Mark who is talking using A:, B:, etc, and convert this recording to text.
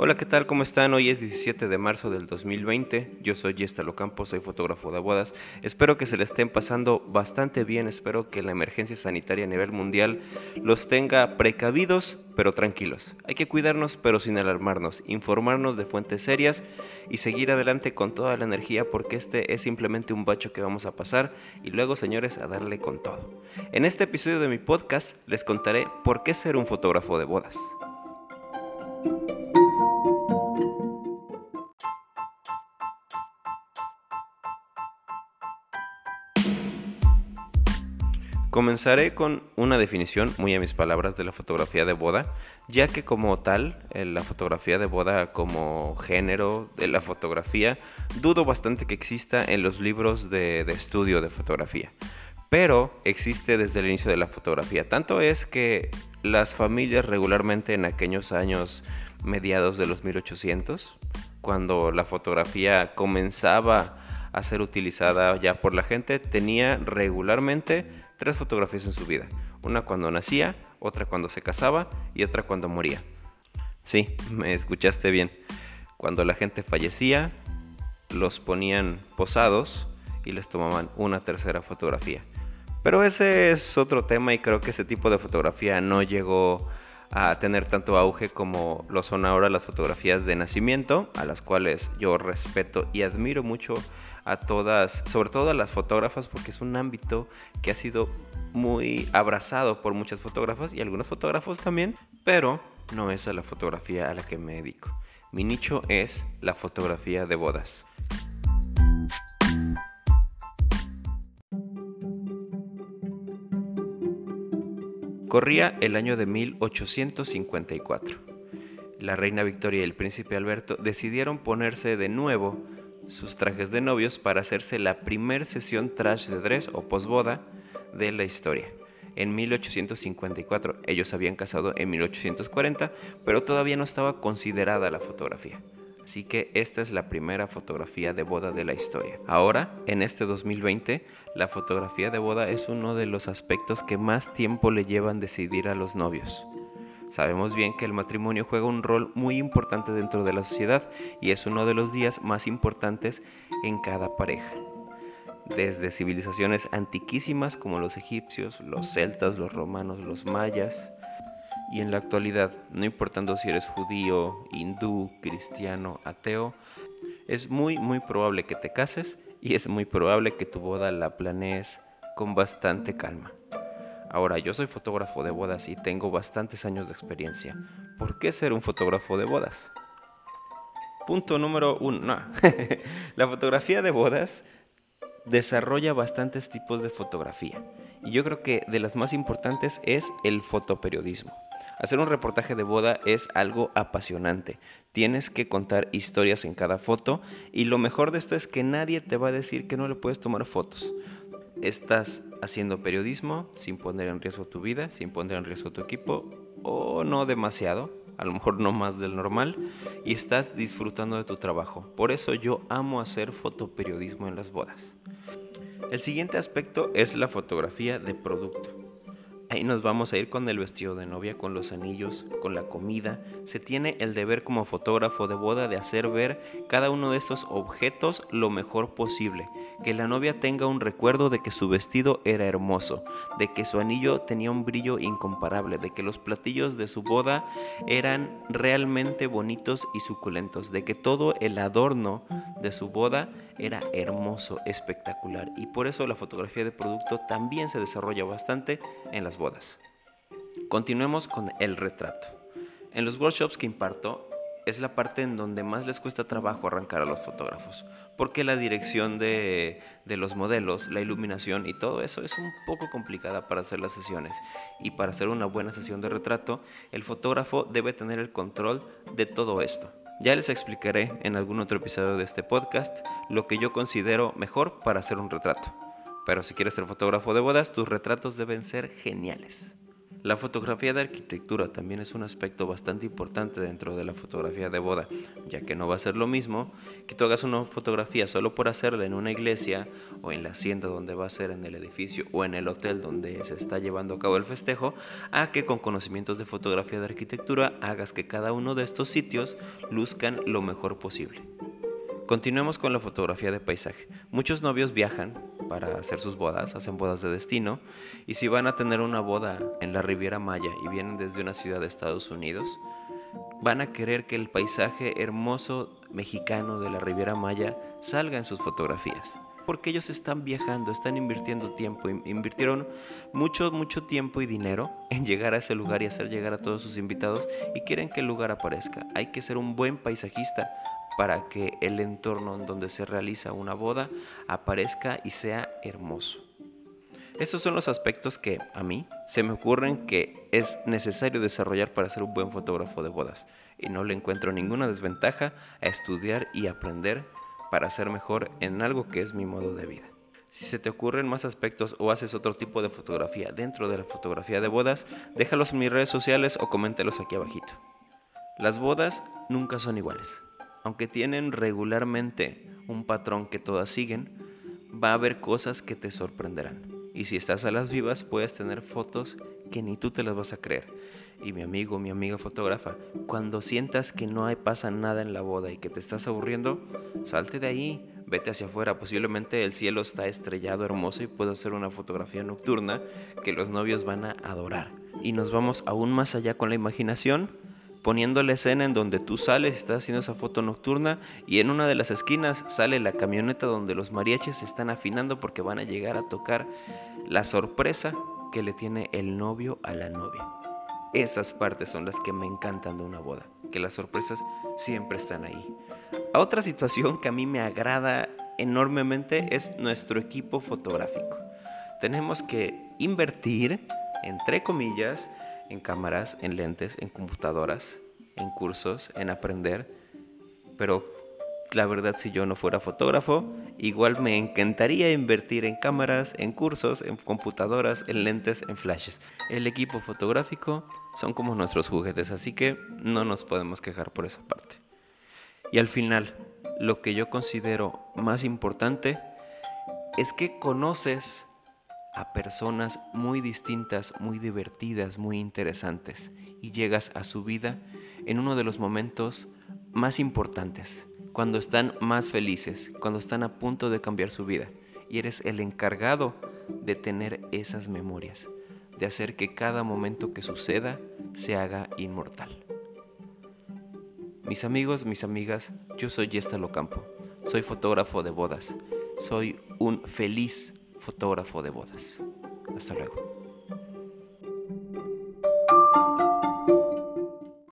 A: Hola, ¿qué tal? ¿Cómo están? Hoy es 17 de marzo del 2020. Yo soy Gestalo Campos, soy fotógrafo de bodas. Espero que se le estén pasando bastante bien. Espero que la emergencia sanitaria a nivel mundial los tenga precavidos, pero tranquilos. Hay que cuidarnos, pero sin alarmarnos, informarnos de fuentes serias y seguir adelante con toda la energía porque este es simplemente un bacho que vamos a pasar y luego, señores, a darle con todo. En este episodio de mi podcast les contaré por qué ser un fotógrafo de bodas. Comenzaré con una definición, muy a mis palabras, de la fotografía de boda, ya que como tal, eh, la fotografía de boda como género de la fotografía, dudo bastante que exista en los libros de, de estudio de fotografía. Pero existe desde el inicio de la fotografía. Tanto es que las familias regularmente en aquellos años mediados de los 1800, cuando la fotografía comenzaba a ser utilizada ya por la gente, tenía regularmente tres fotografías en su vida. Una cuando nacía, otra cuando se casaba y otra cuando moría. Sí, me escuchaste bien. Cuando la gente fallecía, los ponían posados y les tomaban una tercera fotografía. Pero ese es otro tema y creo que ese tipo de fotografía no llegó a tener tanto auge como lo son ahora las fotografías de nacimiento, a las cuales yo respeto y admiro mucho a todas, sobre todo a las fotógrafas, porque es un ámbito que ha sido muy abrazado por muchas fotógrafas y algunos fotógrafos también, pero no es a la fotografía a la que me dedico. Mi nicho es la fotografía de bodas. Corría el año de 1854. La reina Victoria y el príncipe Alberto decidieron ponerse de nuevo sus trajes de novios para hacerse la primer sesión trash de dress o posboda de la historia. En 1854, ellos habían casado en 1840, pero todavía no estaba considerada la fotografía. Así que esta es la primera fotografía de boda de la historia. Ahora, en este 2020, la fotografía de boda es uno de los aspectos que más tiempo le llevan decidir a los novios. Sabemos bien que el matrimonio juega un rol muy importante dentro de la sociedad y es uno de los días más importantes en cada pareja. Desde civilizaciones antiquísimas como los egipcios, los celtas, los romanos, los mayas, y en la actualidad, no importando si eres judío, hindú, cristiano, ateo, es muy muy probable que te cases y es muy probable que tu boda la planees con bastante calma. Ahora, yo soy fotógrafo de bodas y tengo bastantes años de experiencia. ¿Por qué ser un fotógrafo de bodas? Punto número uno. la fotografía de bodas desarrolla bastantes tipos de fotografía. Y yo creo que de las más importantes es el fotoperiodismo. Hacer un reportaje de boda es algo apasionante. Tienes que contar historias en cada foto y lo mejor de esto es que nadie te va a decir que no le puedes tomar fotos estás haciendo periodismo sin poner en riesgo tu vida, sin poner en riesgo tu equipo o no demasiado, a lo mejor no más del normal, y estás disfrutando de tu trabajo. Por eso yo amo hacer fotoperiodismo en las bodas. El siguiente aspecto es la fotografía de producto. Ahí nos vamos a ir con el vestido de novia, con los anillos, con la comida. Se tiene el deber como fotógrafo de boda de hacer ver cada uno de estos objetos lo mejor posible. Que la novia tenga un recuerdo de que su vestido era hermoso, de que su anillo tenía un brillo incomparable, de que los platillos de su boda eran realmente bonitos y suculentos, de que todo el adorno de su boda era hermoso, espectacular. Y por eso la fotografía de producto también se desarrolla bastante en las bodas. Continuemos con el retrato. En los workshops que imparto es la parte en donde más les cuesta trabajo arrancar a los fotógrafos, porque la dirección de, de, los modelos, la iluminación y todo eso es un poco complicada para hacer las sesiones. Y para hacer una buena sesión de retrato, el fotógrafo debe tener el control de todo esto. Ya les explicaré en algún otro episodio de este podcast lo que yo considero mejor para hacer un retrato. Pero si quieres ser fotógrafo de bodas, tus retratos deben ser geniales. La fotografía de arquitectura también es un aspecto bastante importante dentro de la fotografía de boda, ya que no va a ser lo mismo que tú hagas una fotografía solo por hacerla en una iglesia o en la hacienda donde va a ser en el edificio o en el hotel donde se está llevando a cabo el festejo, a que con conocimientos de fotografía de arquitectura hagas que cada uno de estos sitios luzcan lo mejor posible. Continuemos con la fotografía de paisaje. Muchos novios viajan para hacer sus bodas, hacen bodas de destino, y si van a tener una boda en la Riviera Maya y vienen desde una ciudad de Estados Unidos, van a querer que el paisaje hermoso mexicano de la Riviera Maya salga en sus fotografías. Porque ellos están viajando, están invirtiendo tiempo, invirtieron mucho, mucho tiempo y dinero en llegar a ese lugar y hacer llegar a todos sus invitados y quieren que el lugar aparezca. Hay que ser un buen paisajista para que el entorno en donde se realiza una boda aparezca y sea hermoso. Estos son los aspectos que a mí se me ocurren que es necesario desarrollar para ser un buen fotógrafo de bodas y no le encuentro ninguna desventaja a estudiar y aprender para ser mejor en algo que es mi modo de vida. Si se te ocurren más aspectos o haces otro tipo de fotografía dentro de la fotografía de bodas, déjalos en mis redes sociales o coméntalos aquí abajito. Las bodas nunca son iguales aunque tienen regularmente un patrón que todas siguen, va a haber cosas que te sorprenderán. Y si estás a las vivas, puedes tener fotos que ni tú te las vas a creer. Y mi amigo, mi amiga fotógrafa, cuando sientas que no hay, pasa nada en la boda y que te estás aburriendo, salte de ahí, vete hacia afuera. Posiblemente el cielo está estrellado, hermoso y puedo hacer una fotografía nocturna que los novios van a adorar. Y nos vamos aún más allá con la imaginación poniendo la escena en donde tú sales, estás haciendo esa foto nocturna y en una de las esquinas sale la camioneta donde los mariachis se están afinando porque van a llegar a tocar la sorpresa que le tiene el novio a la novia. Esas partes son las que me encantan de una boda, que las sorpresas siempre están ahí. otra situación que a mí me agrada enormemente es nuestro equipo fotográfico. Tenemos que invertir, entre comillas, en cámaras, en lentes, en computadoras, en cursos, en aprender. Pero la verdad, si yo no fuera fotógrafo, igual me encantaría invertir en cámaras, en cursos, en computadoras, en lentes, en flashes. El equipo fotográfico son como nuestros juguetes, así que no nos podemos quejar por esa parte. Y al final, lo que yo considero más importante es que conoces a personas muy distintas, muy divertidas, muy interesantes y llegas a su vida en uno de los momentos más importantes, cuando están más felices, cuando están a punto de cambiar su vida y eres el encargado de tener esas memorias, de hacer que cada momento que suceda se haga inmortal. Mis amigos, mis amigas, yo soy Yesta Locampo, soy fotógrafo de bodas, soy un feliz fotógrafo de bodas. Hasta luego.